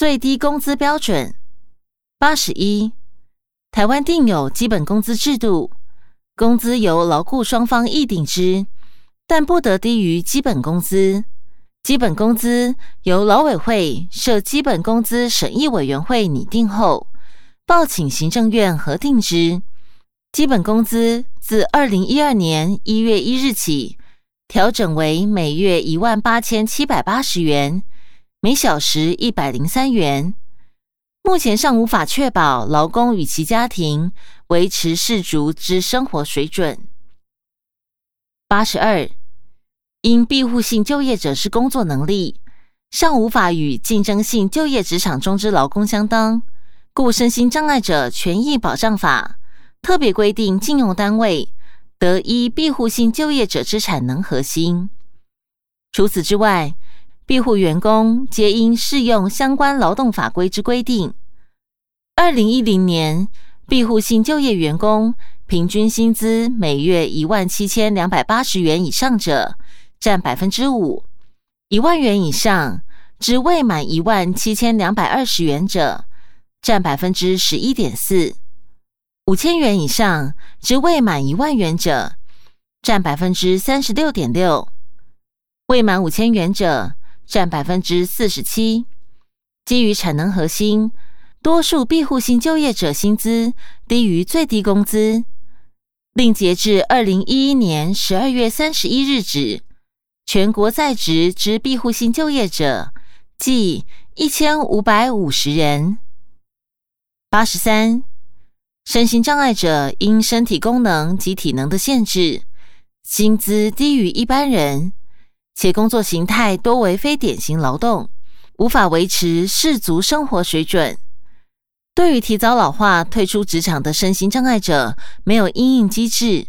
最低工资标准。八十一，台湾定有基本工资制度，工资由劳雇双方议定之，但不得低于基本工资。基本工资由劳委会设基本工资审议委员会拟定后，报请行政院核定之。基本工资自二零一二年一月一日起，调整为每月一万八千七百八十元，每小时一百零三元。目前尚无法确保劳工与其家庭维持适足之生活水准。八十二，因庇护性就业者之工作能力尚无法与竞争性就业职场中之劳工相当，故身心障碍者权益保障法。特别规定，禁用单位得依庇护性就业者之产能核心。除此之外，庇护员工皆应适用相关劳动法规之规定。二零一零年，庇护性就业员工平均薪资每月一万七千两百八十元以上者，占百分之五；一万元以上至未满一万七千两百二十元者，占百分之十一点四。五千元以上至未满一万元者，占百分之三十六点六；未满五千元者，占百分之四十七。基于产能核心，多数庇护性就业者薪资低于最低工资。另截至二零一一年十二月三十一日止，全国在职之庇护性就业者计一千五百五十人。八十三。身心障碍者因身体功能及体能的限制，薪资低于一般人，且工作形态多为非典型劳动，无法维持适足生活水准。对于提早老化退出职场的身心障碍者，没有因应机制，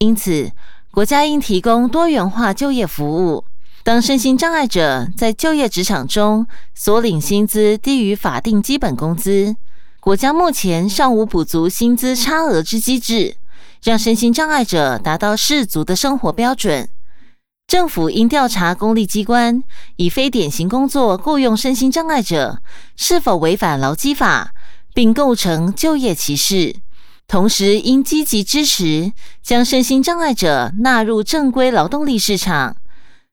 因此国家应提供多元化就业服务。当身心障碍者在就业职场中所领薪资低于法定基本工资。国家目前尚无补足薪资差额之机制，让身心障碍者达到适足的生活标准。政府应调查公立机关以非典型工作雇佣身心障碍者是否违反劳基法，并构成就业歧视。同时，应积极支持将身心障碍者纳入正规劳动力市场。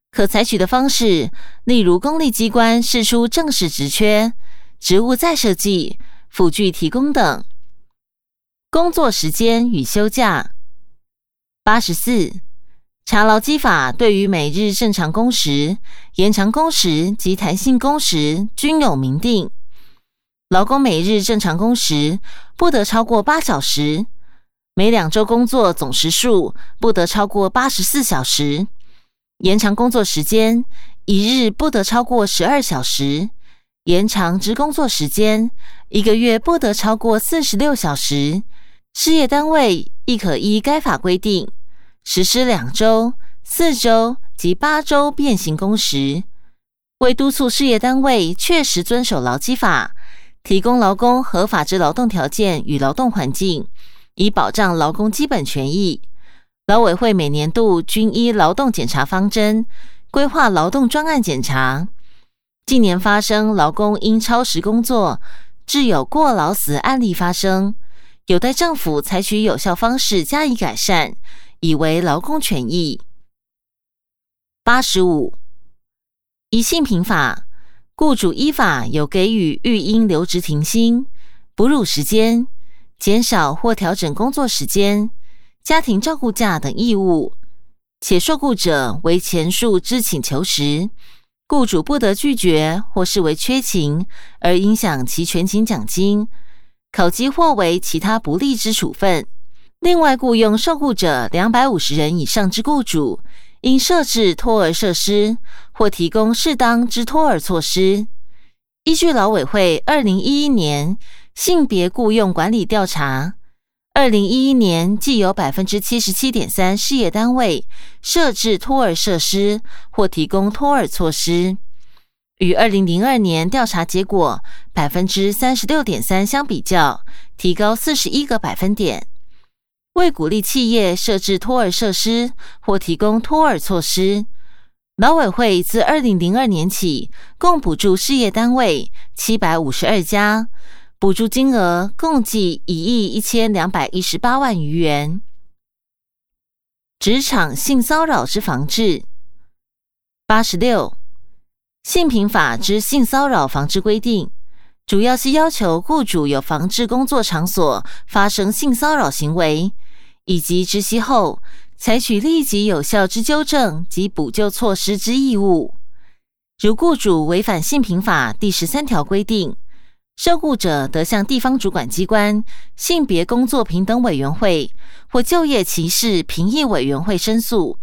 可采取的方式，例如公立机关释出正式职缺，职务再设计。辅具提供等。工作时间与休假。八十四，查劳基法对于每日正常工时、延长工时及弹性工时均有明定。劳工每日正常工时不得超过八小时，每两周工作总时数不得超过八十四小时，延长工作时间一日不得超过十二小时。延长之工作时间，一个月不得超过四十六小时。事业单位亦可依该法规定实施两周、四周及八周变形工时。为督促事业单位确实遵守劳基法，提供劳工合法之劳动条件与劳动环境，以保障劳工基本权益，劳委会每年度均依劳动检查方针规划劳动专案检查。近年发生劳工因超时工作致有过劳死案例发生，有待政府采取有效方式加以改善，以为劳工权益。八十五，一性平法，雇主依法有给予育婴留职停薪、哺乳时间、减少或调整工作时间、家庭照顾假等义务，且受雇者为前述之请求时。雇主不得拒绝或视为缺勤而影响其全勤奖金、考绩或为其他不利之处分。另外，雇佣受雇者两百五十人以上之雇主，应设置托儿设施或提供适当之托儿措施。依据劳委会二零一一年性别雇佣管理调查。二零一一年，既有百分之七十七点三事业单位设置托儿设施或提供托儿措施，与二零零二年调查结果百分之三十六点三相比较，提高四十一个百分点。为鼓励企业设置托儿设施或提供托儿措施，劳委会自二零零二年起，共补助事业单位七百五十二家，补助金额共计一亿一千两百一十八万余元。职场性骚扰之防治。八十六，性平法之性骚扰防治规定，主要是要求雇主有防治工作场所发生性骚扰行为，以及知悉后采取立即有效之纠正及补救措施之义务。如雇主违反性平法第十三条规定，受雇者得向地方主管机关、性别工作平等委员会或就业歧视评议委员会申诉。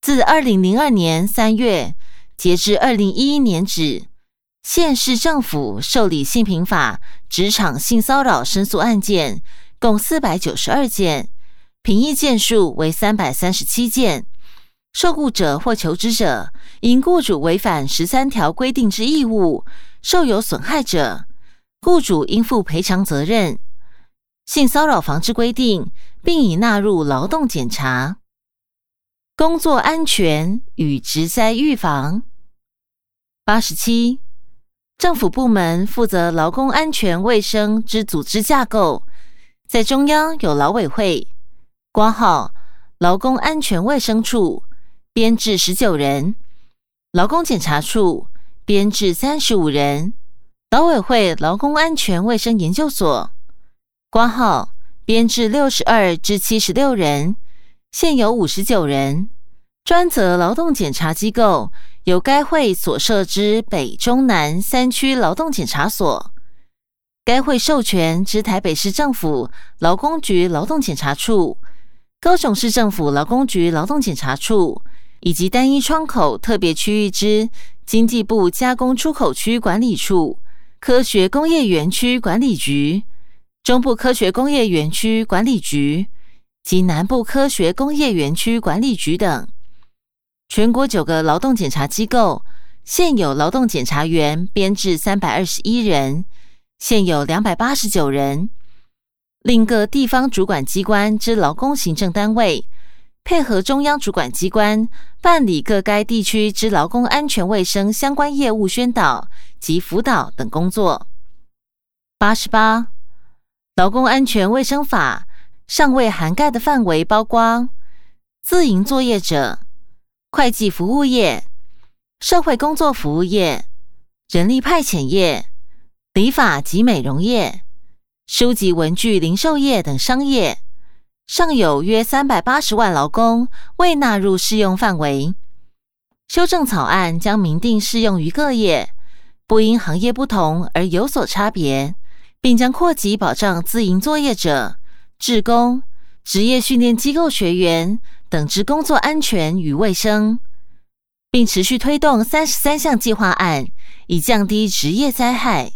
自二零零二年三月截至二零一一年止，县市政府受理性平法职场性骚扰申诉案件共四百九十二件，评议件数为三百三十七件。受雇者或求职者因雇主违反十三条规定之义务，受有损害者。雇主应负赔偿责任。性骚扰防治规定，并已纳入劳动检查。工作安全与职灾预防。八十七，政府部门负责劳工安全卫生之组织架构，在中央有劳委会，挂号劳工安全卫生处，编制十九人；劳工检查处编制三十五人。劳委会劳工安全卫生研究所挂号编制六十二至七十六人，现有五十九人。专责劳动检查机构由该会所设之北中南三区劳动检查所。该会授权之台北市政府劳工局劳动检查处、高雄市政府劳工局劳动检查处以及单一窗口特别区域之经济部加工出口区管理处。科学工业园区管理局、中部科学工业园区管理局及南部科学工业园区管理局等，全国九个劳动检查机构现有劳动检查员编制三百二十一人，现有两百八十九人。另各地方主管机关之劳工行政单位。配合中央主管机关办理各该地区之劳工安全卫生相关业务宣导及辅导等工作。八十八，劳工安全卫生法尚未涵盖的范围包括自营作业者、会计服务业、社会工作服务业、人力派遣业、理发及美容业、书籍文具零售业等商业。尚有约三百八十万劳工未纳入适用范围。修正草案将明定适用于各业，不因行业不同而有所差别，并将扩及保障自营作业者、职工、职业训练机构学员等职工作安全与卫生，并持续推动三十三项计划案，以降低职业灾害。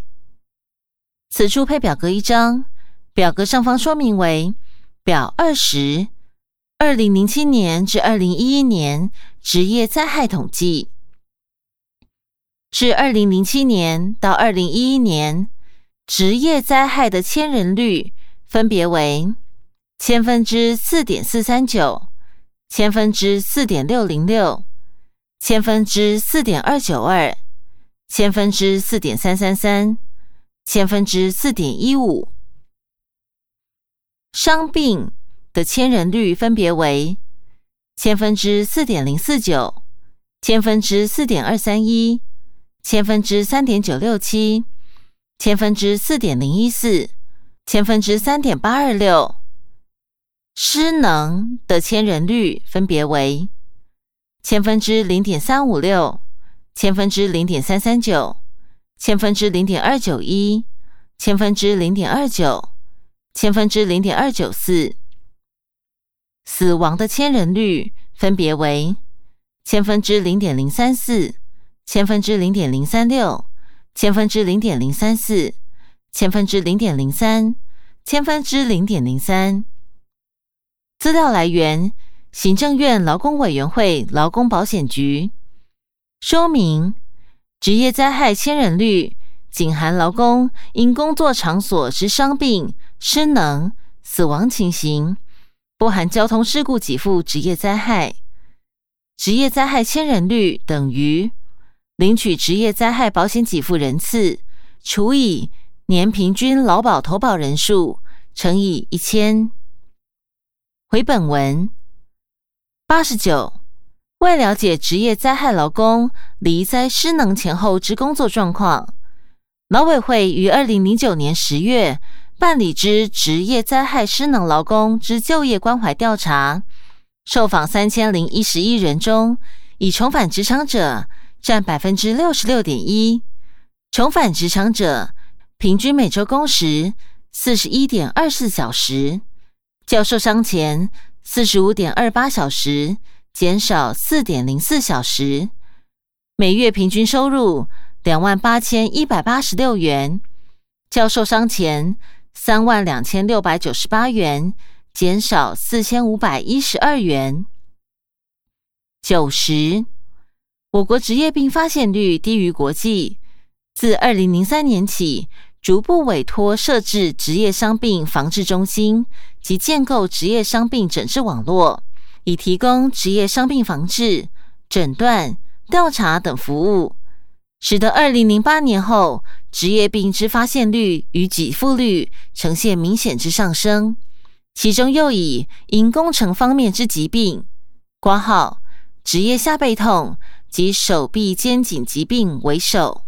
此处配表格一张，表格上方说明为。表二十，二零零七年至二零一一年职业灾害统计，至二零零七年到二零一一年职业灾害的千人率分别为千分之四点四三九、千分之四点六零六、千分之四点二九二、千分之四点三三三、千分之四点一五。伤病的千人率分别为千分之四点零四九、千分之四点二三一、千分之三点九六七、千分之四点零一四、千分之三点八二六。失能的千人率分别为千分之零点三五六、千分之零点三三九、千分之零点二九一、千分之零点二九。千分之零点二九四，死亡的千人率分别为千分之零点零三四、千分之零点零三六、千分之零点零三四、千分之零点零三、千分之零点零三。资料来源：行政院劳工委员会劳工保险局。说明：职业灾害千人率仅含劳工因工作场所之伤病。失能、死亡情形不含交通事故给付职业灾害，职业灾害千人率等于领取职业灾害保险给付人次除以年平均劳保投保人数乘以一千。回本文。八十九。为了解职业灾害劳工离灾失能前后之工作状况，劳委会于二零零九年十月办理之职业灾害失能劳工之就业关怀调查，受访三千零一十一人中，已重返职场者占百分之六十六点一，重返职场者平均每周工时四十一点二四小时，较受伤前四十五点二八小时。减少四点零四小时，每月平均收入两万八千一百八十六元，较受伤前三万两千六百九十八元减少四千五百一十二元。九十，我国职业病发现率低于国际。自二零零三年起，逐步委托设置职业伤病防治中心及建构职业伤病诊治网络。以提供职业伤病防治、诊断、调查等服务，使得二零零八年后职业病之发现率与给付率呈现明显之上升。其中又以因工程方面之疾病（挂号职业下背痛及手臂肩颈疾病）为首，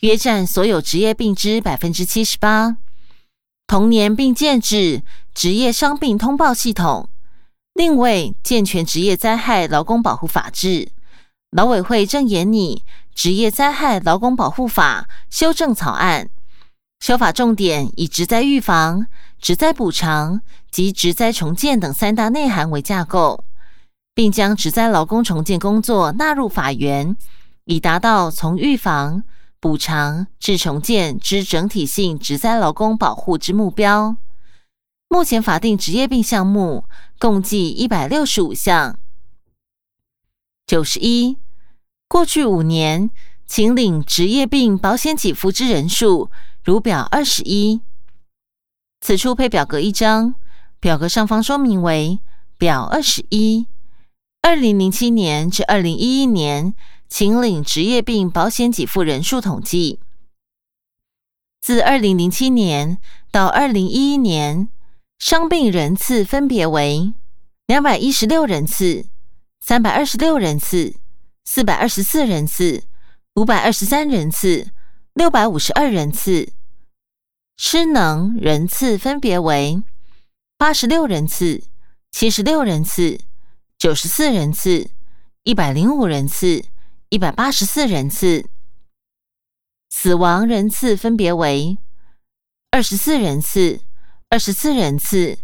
约占所有职业病之百分之七十八。同年并建制职业伤病通报系统。另为健全职业灾害劳工保护法制，劳委会正研拟职业灾害劳工保护法修正草案，修法重点以职灾预防、职灾补偿及职灾重建等三大内涵为架构，并将职灾劳工重建工作纳入法源，以达到从预防、补偿至重建之整体性职灾劳工保护之目标。目前法定职业病项目共计一百六十五项。九十一，过去五年，请领职业病保险给付之人数如表二十一。此处配表格一张，表格上方说明为表二十一。二零零七年至二零一一年，请领职业病保险给付人数统计，自二零零七年到二零一一年。伤病人次分别为两百一十六人次、三百二十六人次、四百二十四人次、五百二十三人次、六百五十二人次。失能人次分别为八十六人次、七十六人次、九十四人次、一百零五人次、一百八十四人次。死亡人次分别为二十四人次。二十四人次、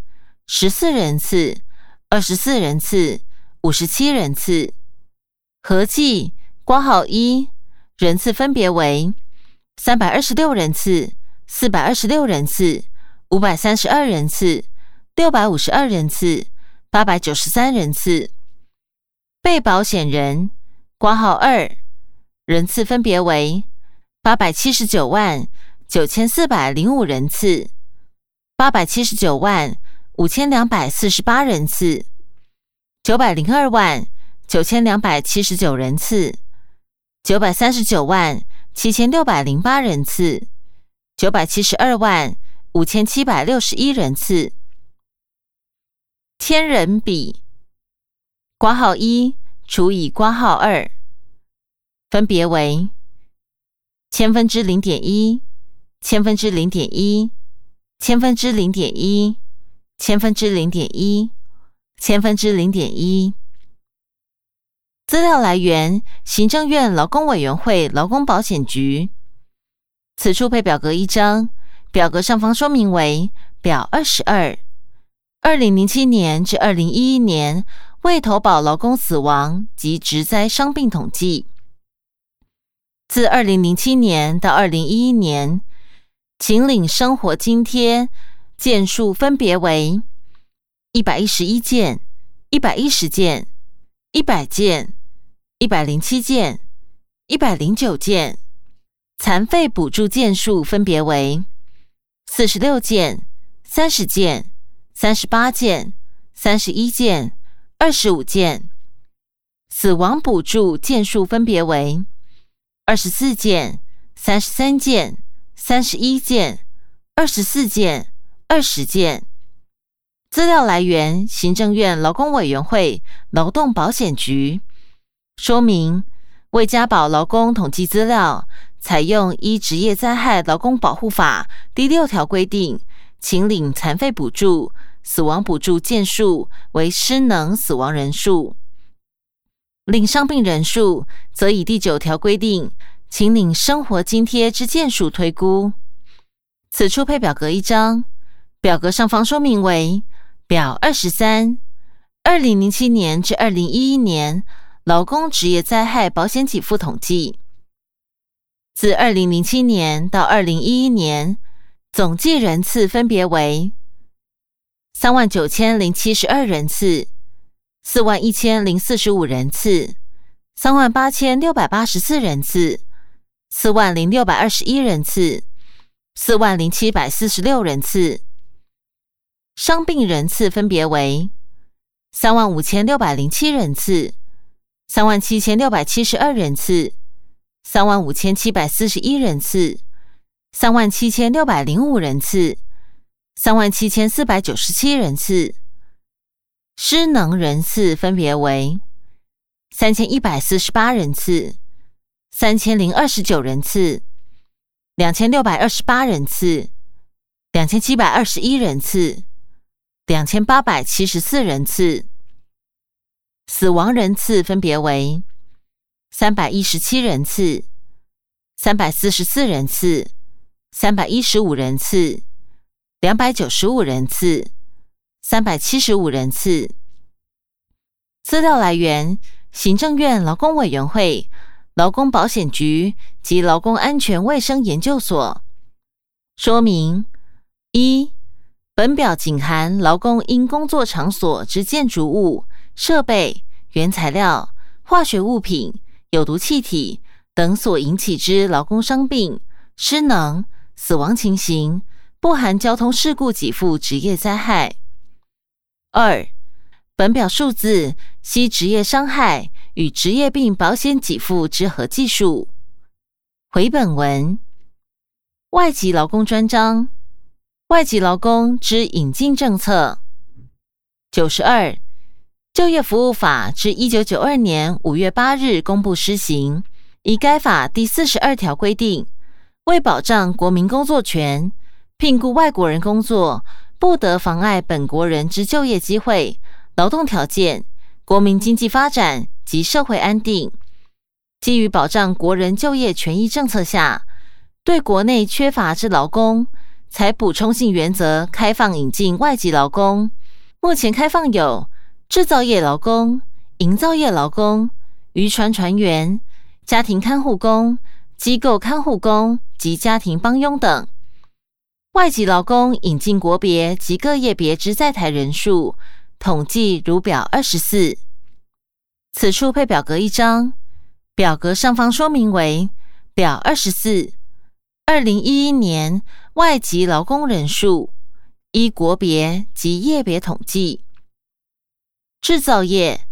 十四人次、二十四人次、五十七人次，合计挂号一人次分别为三百二十六人次、四百二十六人次、五百三十二人次、六百五十二人次、八百九十三人次。被保险人挂号二人次分别为八百七十九万九千四百零五人次。八百七十九万五千两百四十八人次，九百零二万九千两百七十九人次，九百三十九万七千六百零八人次，九百七十二万五千七百六十一人次。千人比，挂号一除以挂号二，分别为千分之零点一，千分之零点一。千分之零点一，千分之零点一，千分之零点一。资料来源：行政院劳工委员会劳工保险局。此处配表格一张，表格上方说明为表二十二。二零零七年至二零一一年未投保劳工死亡及职灾伤病统计。自二零零七年到二零一一年。请领生活津贴件数分别为一百一十一件、一百一十件、一百件、一百零七件、一百零九件；残废补助件数分别为四十六件、三十件、三十八件、三十一件、二十五件；死亡补助件数分别为二十四件、三十三件、三十一件、二十四件、二十件。资料来源：行政院劳工委员会劳动保险局。说明：为加保劳工统计资料，采用依《职业灾害劳工保护法》第六条规定，请领残废补助、死亡补助件数为失能死亡人数。领伤病人数，则以第九条规定，请领生活津贴之件数推估。此处配表格一张，表格上方说明为表二十三，二零零七年至二零一一年劳工职业灾害保险给付统计。自二零零七年到二零一一年，总计人次分别为三万九千零七十二人次。四万一千零四十五人次，三万八千六百八十四人次，四万零六百二十一人次，四万零七百四十六人次。伤病人次分别为三万五千六百零七人次，三万七千六百七十二人次，三万五千七百四十一人次，三万七千六百零五人次，三万七千四百九十七人次。失能人次分别为三千一百四十八人次、三千零二十九人次、两千六百二十八人次、两千七百二十一人次、两千八百七十四人次。死亡人次分别为三百一十七人次、三百四十四人次、三百一十五人次、两百九十五人次。三百七十五人次。资料来源：行政院劳工委员会、劳工保险局及劳工安全卫生研究所。说明：一、本表仅含劳工因工作场所之建筑物、设备、原材料、化学物品、有毒气体等所引起之劳工伤病、失能、死亡情形，不含交通事故给付职业灾害。二，本表数字系职业伤害与职业病保险给付之合计数。回本文，外籍劳工专章，外籍劳工之引进政策。九十二，就业服务法至一九九二年五月八日公布施行，以该法第四十二条规定，为保障国民工作权，聘雇外国人工作。不得妨碍本国人之就业机会、劳动条件、国民经济发展及社会安定。基于保障国人就业权益政策下，对国内缺乏之劳工，采补充性原则开放引进外籍劳工。目前开放有制造业劳工、营造业劳工、渔船船员、家庭看护工、机构看护工及家庭帮佣等。外籍劳工引进国别及各业别之在台人数统计如表二十四，此处配表格一张，表格上方说明为表二十四，二零一一年外籍劳工人数依国别及业别统计，制造业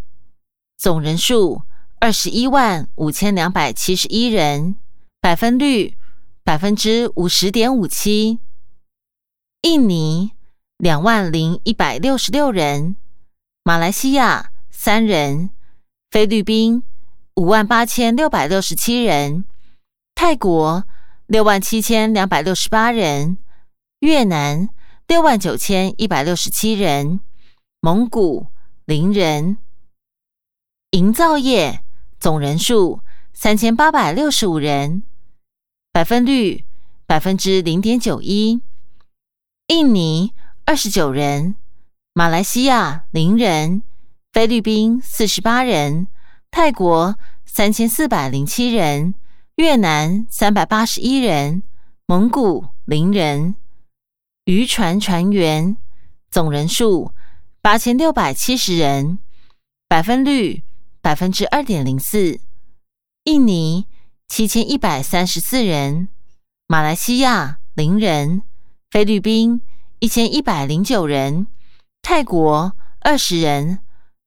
总人数二十一万五千两百七十一人，百分率百分之五十点五七。印尼两万零一百六十六人，马来西亚三人，菲律宾五万八千六百六十七人，泰国六万七千两百六十八人，越南六万九千一百六十七人，蒙古零人。营造业总人数三千八百六十五人，百分率百分之零点九一。印尼二十九人，马来西亚零人，菲律宾四十八人，泰国三千四百零七人，越南三百八十一人，蒙古零人。渔船船员总人数八千六百七十人，百分率百分之二点零四。印尼七千一百三十四人，马来西亚零人。菲律宾一千一百零九人，泰国二十人，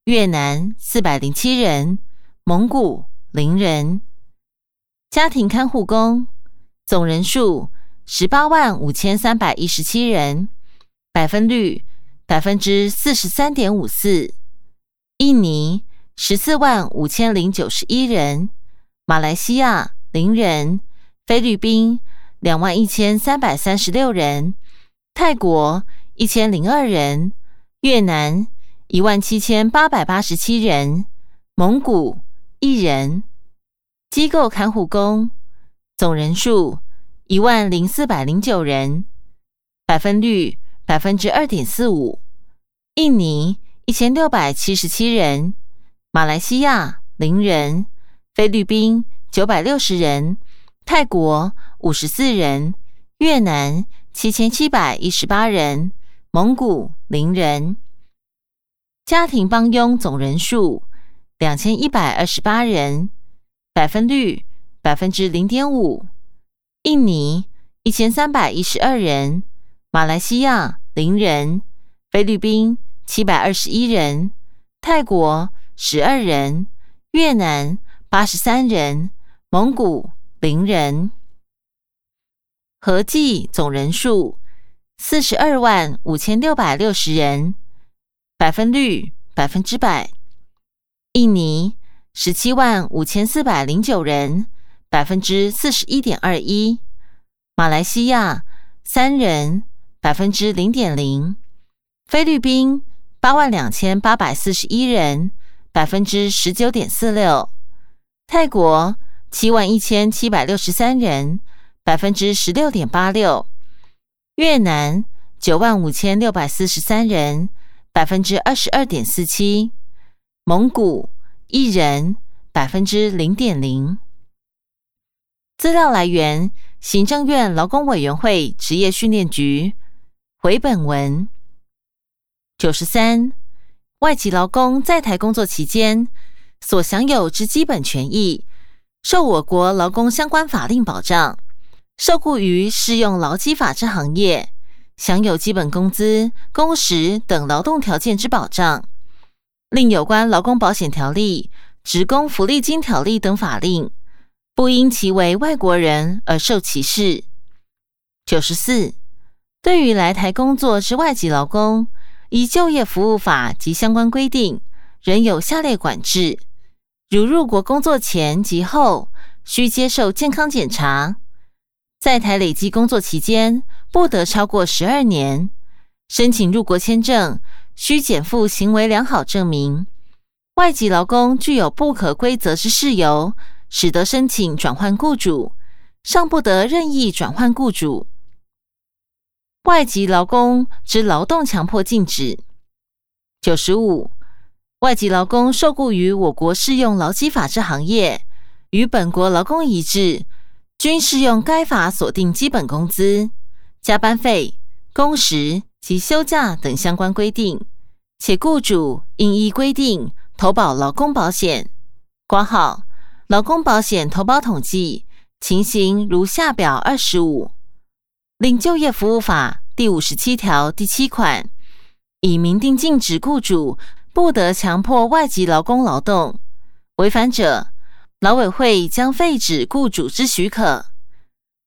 越南四百零七人，蒙古零人。家庭看护工总人数十八万五千三百一十七人，百分率百分之四十三点五四。印尼十四万五千零九十一人，马来西亚零人，菲律宾两万一千三百三十六人，泰国一千零二人，越南一万七千八百八十七人，蒙古一人。机构看护工总人数一万零四百零九人，百分率百分之二点四五。印尼一千六百七十七人，马来西亚零人，菲律宾九百六十人，泰国五十四人，越南七千七百一十八人，蒙古零人。家庭帮佣总人数两千一百二十八人。百分率百分之零点五，印尼一千三百一十二人，马来西亚零人，菲律宾七百二十一人，泰国十二人，越南八十三人，蒙古零人，合计总人数四十二万五千六百六十人，百分率百分之百，印尼。十七万五千四百零九人，百分之四十一点二一；马来西亚三人，百分之零点零；菲律宾八万两千八百四十一人，百分之十九点四六；泰国七万一千七百六十三人，百分之十六点八六；越南九万五千六百四十三人，百分之二十二点四七；蒙古。一人百分之零点零。资料来源：行政院劳工委员会职业训练局。回本文九十三，外籍劳工在台工作期间所享有之基本权益，受我国劳工相关法令保障。受雇于适用劳基法之行业，享有基本工资、工时等劳动条件之保障。另有关劳工保险条例、职工福利金条例等法令，不因其为外国人而受歧视。九十四，对于来台工作之外籍劳工，依就业服务法及相关规定，仍有下列管制：如入国工作前及后，需接受健康检查；在台累计工作期间不得超过十二年；申请入国签证。需减负行为良好证明，外籍劳工具有不可规则之事由，使得申请转换雇主，尚不得任意转换雇主。外籍劳工之劳动强迫禁止。九十五，外籍劳工受雇于我国适用劳基法之行业，与本国劳工一致，均适用该法锁定基本工资、加班费、工时。及休假等相关规定，且雇主应依规定投保劳工保险。括号劳工保险投保统计情形如下表二十五。另就业服务法第五十七条第七款已明定禁止雇主不得强迫外籍劳工劳动，违反者，劳委会将废止雇主之许可。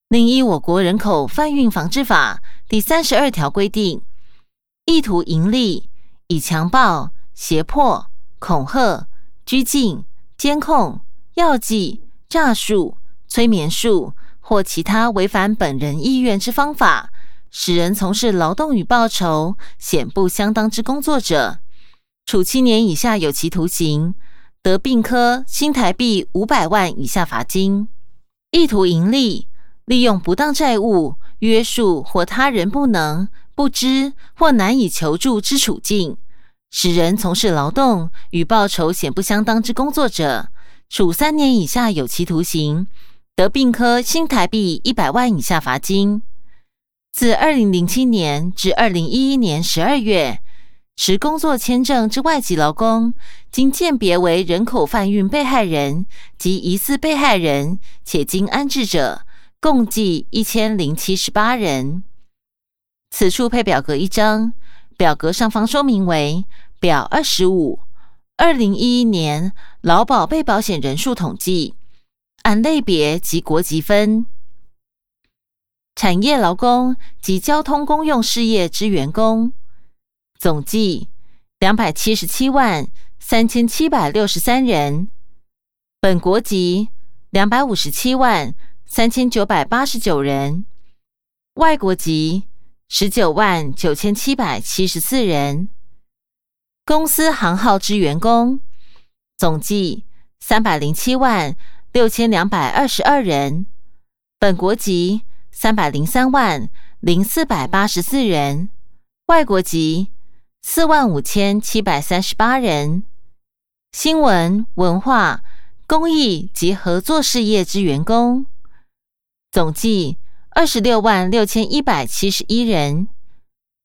另依我国人口贩运防治法第三十二条规定。意图盈利，以强暴、胁迫、恐吓、拘禁、监控、药剂、诈术、催眠术或其他违反本人意愿之方法，使人从事劳动与报酬显不相当之工作者，处七年以下有期徒刑，得并科新台币五百万以下罚金。意图盈利，利用不当债务约束或他人不能。不知或难以求助之处境，使人从事劳动与报酬显不相当之工作者，处三年以下有期徒刑，得并科新台币一百万以下罚金。自二零零七年至二零一一年十二月，持工作签证之外籍劳工，经鉴别为人口贩运被害人及疑似被害人，且经安置者，共计一千零七十八人。此处配表格一张，表格上方说明为表二十五，二零一一年劳保被保险人数统计，按类别及国籍分。产业劳工及交通公用事业之员工，总计两百七十七万三千七百六十三人。本国籍两百五十七万三千九百八十九人。外国籍十九万九千七百七十四人。公司行号之员工，总计三百零七万六千两百二十二人。本国籍。三百零三万零四百八十四人，外国籍四万五千七百三十八人。新闻、文化、公益及合作事业之员工，总计二十六万六千一百七十一人。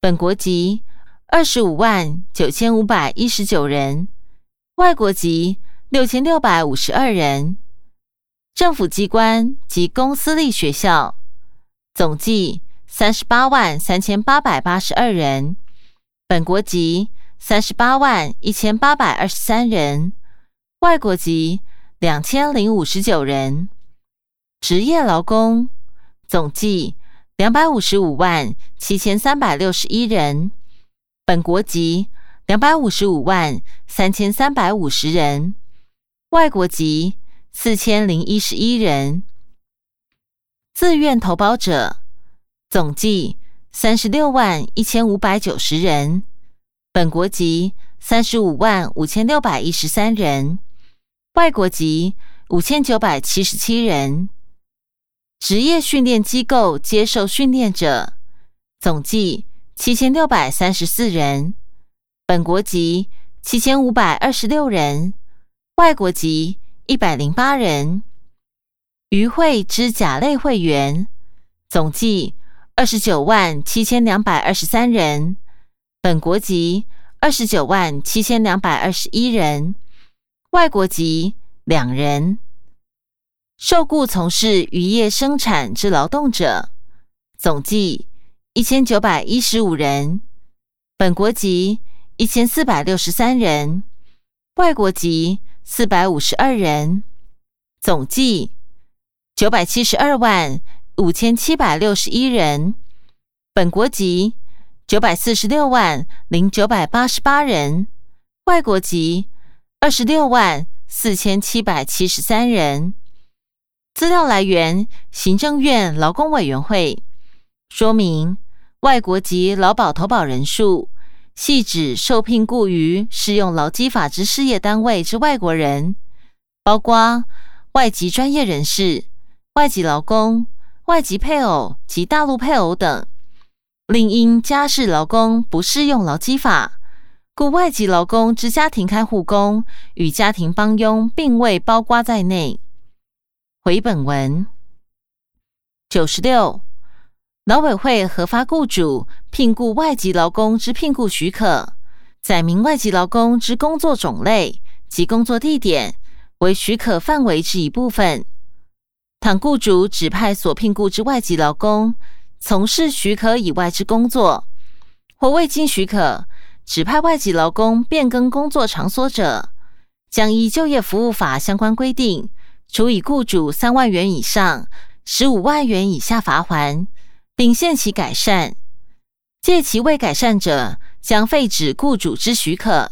本国籍二十五万九千五百一十九人，外国籍六千六百五十二人。政府机关及公私立学校。总计三十八万三千八百八十二人，本国籍三十八万一千八百二十三人，外国籍两千零五十九人。职业劳工总计两百五十五万七千三百六十一人，本国籍两百五十五万三千三百五十人，外国籍四千零一十一人。自愿投保者总计三十六万一千五百九十人，本国籍三十五万五千六百一十三人，外国籍五千九百七十七人。职业训练机构接受训练者总计七千六百三十四人，本国籍七千五百二十六人，外国籍一百零八人。余会之甲类会员总计二十九万七千两百二十三人，本国籍二十九万七千两百二十一人，外国籍两人。受雇从事渔业生产之劳动者总计一千九百一十五人，本国籍一千四百六十三人，外国籍四百五十二人，总计。九百七十二万五千七百六十一人，本国籍九百四十六万零九百八十八人，外国籍二十六万四千七百七十三人。资料来源：行政院劳工委员会。说明：外国籍劳保投保人数，系指受聘雇于适用劳基法之事业单位之外国人，包括外籍专业人士。外籍劳工、外籍配偶及大陆配偶等，另因家事劳工不适用劳基法，故外籍劳工之家庭看护工与家庭帮佣并未包括在内。回本文。九十六，劳委会核发雇主聘雇外籍劳工之聘雇许可，载明外籍劳工之工作种类及工作地点为许可范围之一部分。倘雇主指派所聘雇之外籍劳工从事许可以外之工作，或未经许可指派外籍劳工变更工作场所者，将依就业服务法相关规定，处以雇主三万元以上十五万元以下罚款，并限期改善；借其未改善者，将废止雇主之许可。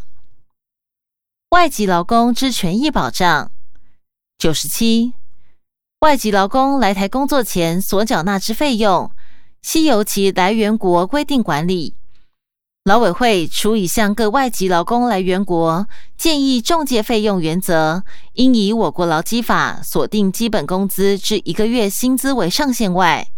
外籍劳工之权益保障九十七。外籍劳工来台工作前所缴纳之费用，系由其来源国规定管理。劳委会除已向各外籍劳工来源国建议中介费用原则，应以我国劳基法锁定基本工资至一个月薪资为上限外，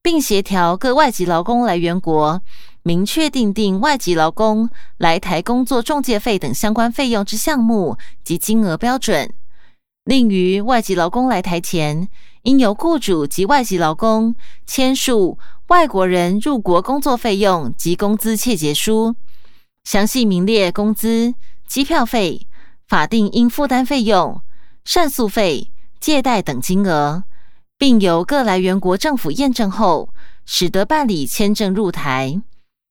并协调各外籍劳工来源国明确定定外籍劳工来台工作中介费等相关费用之项目及金额标准。另于外籍劳工来台前，应由雇主及外籍劳工签署外国人入国工作费用及工资切结书，详细明列工资、机票费、法定应负担费用、善诉费、借贷等金额，并由各来源国政府验证后，使得办理签证入台。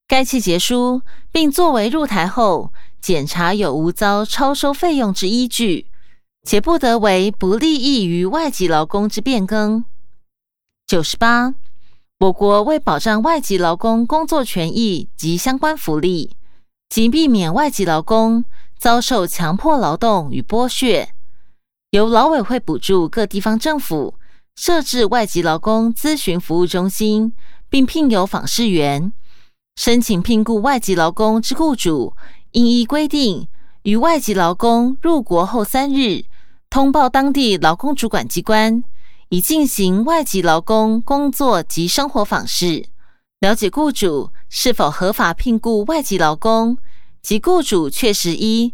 该切结书并作为入台后检查有无遭超收费用之依据，且不得为不利益于外籍劳工之变更。九十八，我国为保障外籍劳工工作权益及相关福利，及避免外籍劳工遭受强迫劳动与剥削，由劳委会补助各地方政府设置外籍劳工咨询服务中心，并聘有访视员。申请聘雇外籍劳工之雇主，应依规定，于外籍劳工入国后三日，通报当地劳工主管机关，以进行外籍劳工工作及生活访视，了解雇主是否合法聘雇外籍劳工，及雇主确实依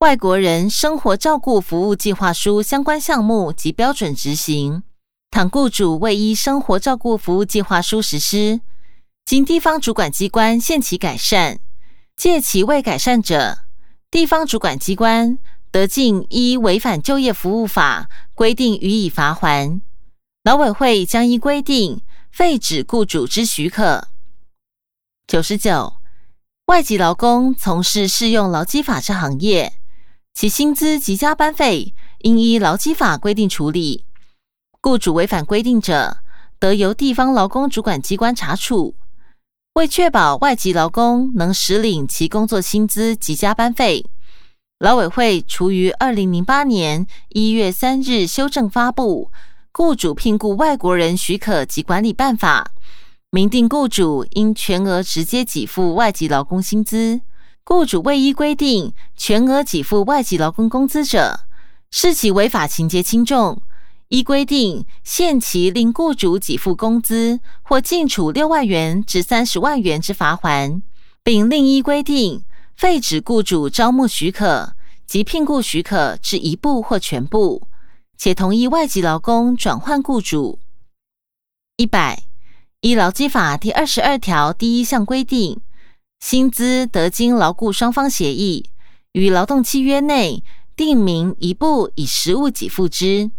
外国人生活照顾服务计划书相关项目及标准执行。倘雇主未依生活照顾服务计划书实施，经地方主管机关限期改善，借其未改善者，地方主管机关得尽依违反就业服务法规定予以罚还。劳委会将依规定废止雇主之许可。九十九，外籍劳工从事适用劳基法之行业，其薪资及加班费应依劳基法规定处理。雇主违反规定者，得由地方劳工主管机关查处。为确保外籍劳工能实领其工作薪资及加班费，劳委会除于二零零八年一月三日修正发布《雇主聘雇外国人许可及管理办法》，明定雇主应全额直接给付外籍劳工薪资。雇主未依规定全额给付外籍劳工工资者，视其违法情节轻重。依规定，限期令雇主给付工资，或禁处六万元至三十万元之罚款，并另依规定废止雇主招募许可及聘雇许可之一部或全部，且同意外籍劳工转换雇主。一百依劳基法第二十二条第一项规定，薪资得经劳雇双方协议，于劳动契约内定明一部以实物给付之。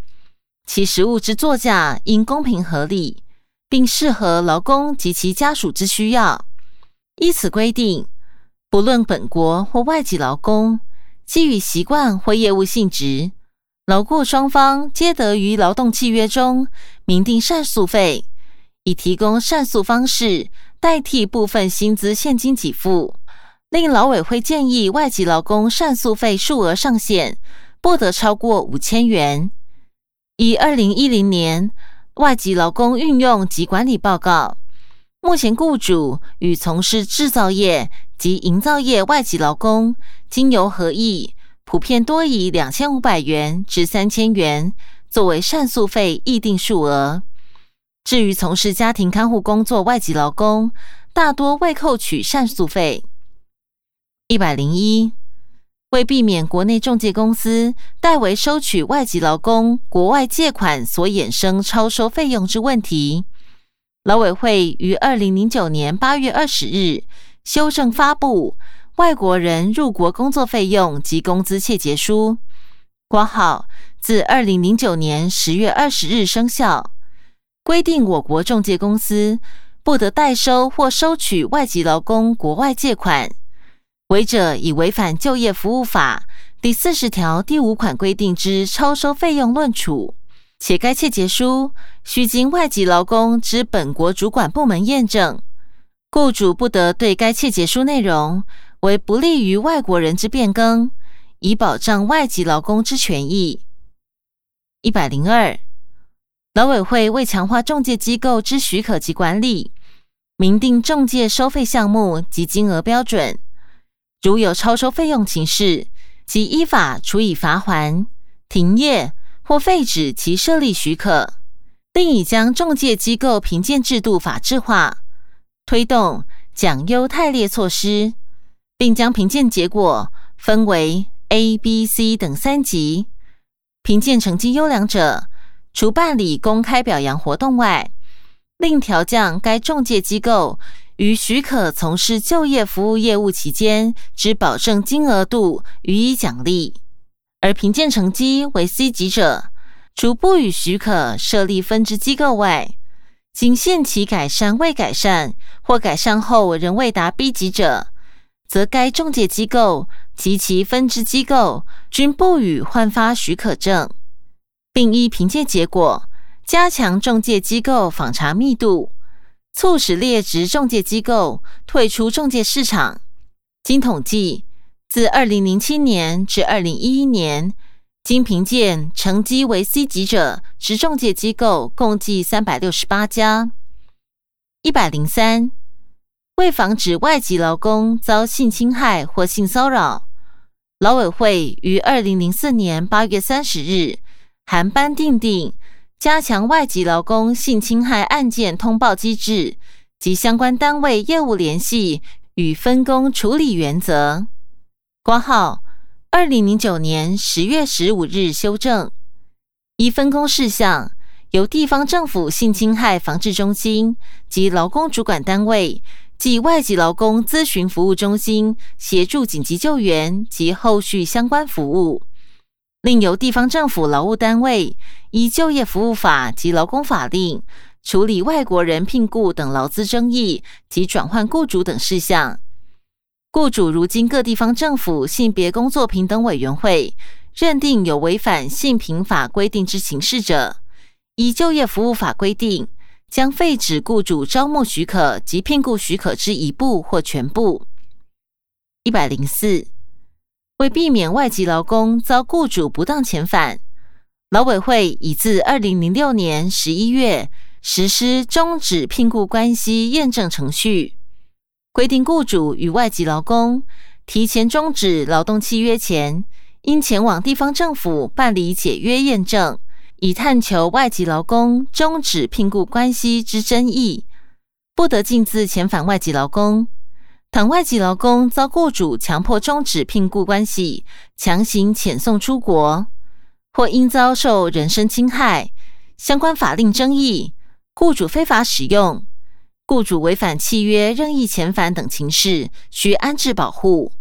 其实物之作价应公平合理，并适合劳工及其家属之需要。依此规定，不论本国或外籍劳工，基于习惯或业务性质，劳雇双方皆得于劳动契约中明定善诉费，以提供善诉方式代替部分薪资现金给付。另劳委会建议，外籍劳工善诉费数额上限不得超过五千元。以二零一零年外籍劳工运用及管理报告，目前雇主与从事制造业及营造业外籍劳工经由合议，普遍多以两千五百元至三千元作为善诉费议定数额。至于从事家庭看护工作外籍劳工，大多未扣取善诉费。一百零一。为避免国内中介公司代为收取外籍劳工国外借款所衍生超收费用之问题，劳委会于二零零九年八月二十日修正发布《外国人入国工作费用及工资切结书》（括号自二零零九年十月二十日生效），规定我国中介公司不得代收或收取外籍劳工国外借款。违者以违反就业服务法第四十条第五款规定之超收费用论处，且该切结书需经外籍劳工之本国主管部门验证，雇主不得对该切结书内容为不利于外国人之变更，以保障外籍劳工之权益。一百零二，劳委会为强化中介机构之许可及管理，明定中介收费项目及金额标准。如有超收费用情事，即依法处以罚还、停业或废止其设立许可，并已将中介机构评鉴制度法制化，推动奖优汰劣措施，并将评鉴结果分为 A、B、C 等三级，评鉴成绩优良者，除办理公开表扬活动外，另调降该中介机构。于许可从事就业服务业务期间之保证金额度予以奖励，而评鉴成绩为 C 级者，除不予许可设立分支机构外，仅限其改善未改善或改善后仍未达 B 级者，则该中介机构及其分支机构均不予换发许可证，并依凭借结果加强中介机构访查密度，促使劣质中介机构退出中介市场。经统计，自二零零七年至二零一一年，经评鉴成绩为 C 级者之中介机构共计三百六十八家。一百零三。为防止外籍劳工遭性侵害或性骚扰，劳委会于二零零四年八月三十日函颁订定加强外籍劳工性侵害案件通报机制及相关单位业务联系与分工处理原则。挂号二零零九年十月十五日修正，依分工事项，由地方政府性侵害防治中心及劳工主管单位。即外籍劳工咨询服务中心协助紧急救援及后续相关服务，另由地方政府劳务单位依就业服务法及劳工法令处理外国人聘雇等劳资争议及转换雇主等事项。雇主如今各地方政府性别工作平等委员会认定有违反性平法规定之情事者，依就业服务法规定。将废止雇主招募许可及聘雇许可之一部或全部。一百零四，为避免外籍劳工遭雇主不当遣返，劳委会已自二零零六年十一月实施终止聘雇关系验证程序，规定雇主与外籍劳工提前终止劳动契约前，应前往地方政府办理解约验证。以探求外籍劳工终止聘雇关系之争议，不得径自遣返外籍劳工。倘外籍劳工遭雇主强迫终止聘雇关系，强行遣送出国，或因遭受人身侵害、相关法令争议、雇主非法使用、雇主违反契约任意遣返等情事，需安置保护。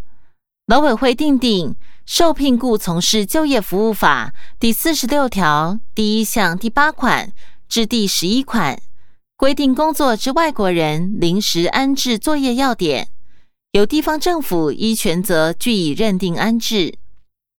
劳委会定定。受聘雇从事就业服务法第四十六条第一项第八款至第十一款规定，工作之外国人临时安置作业要点，由地方政府依权责据以认定安置。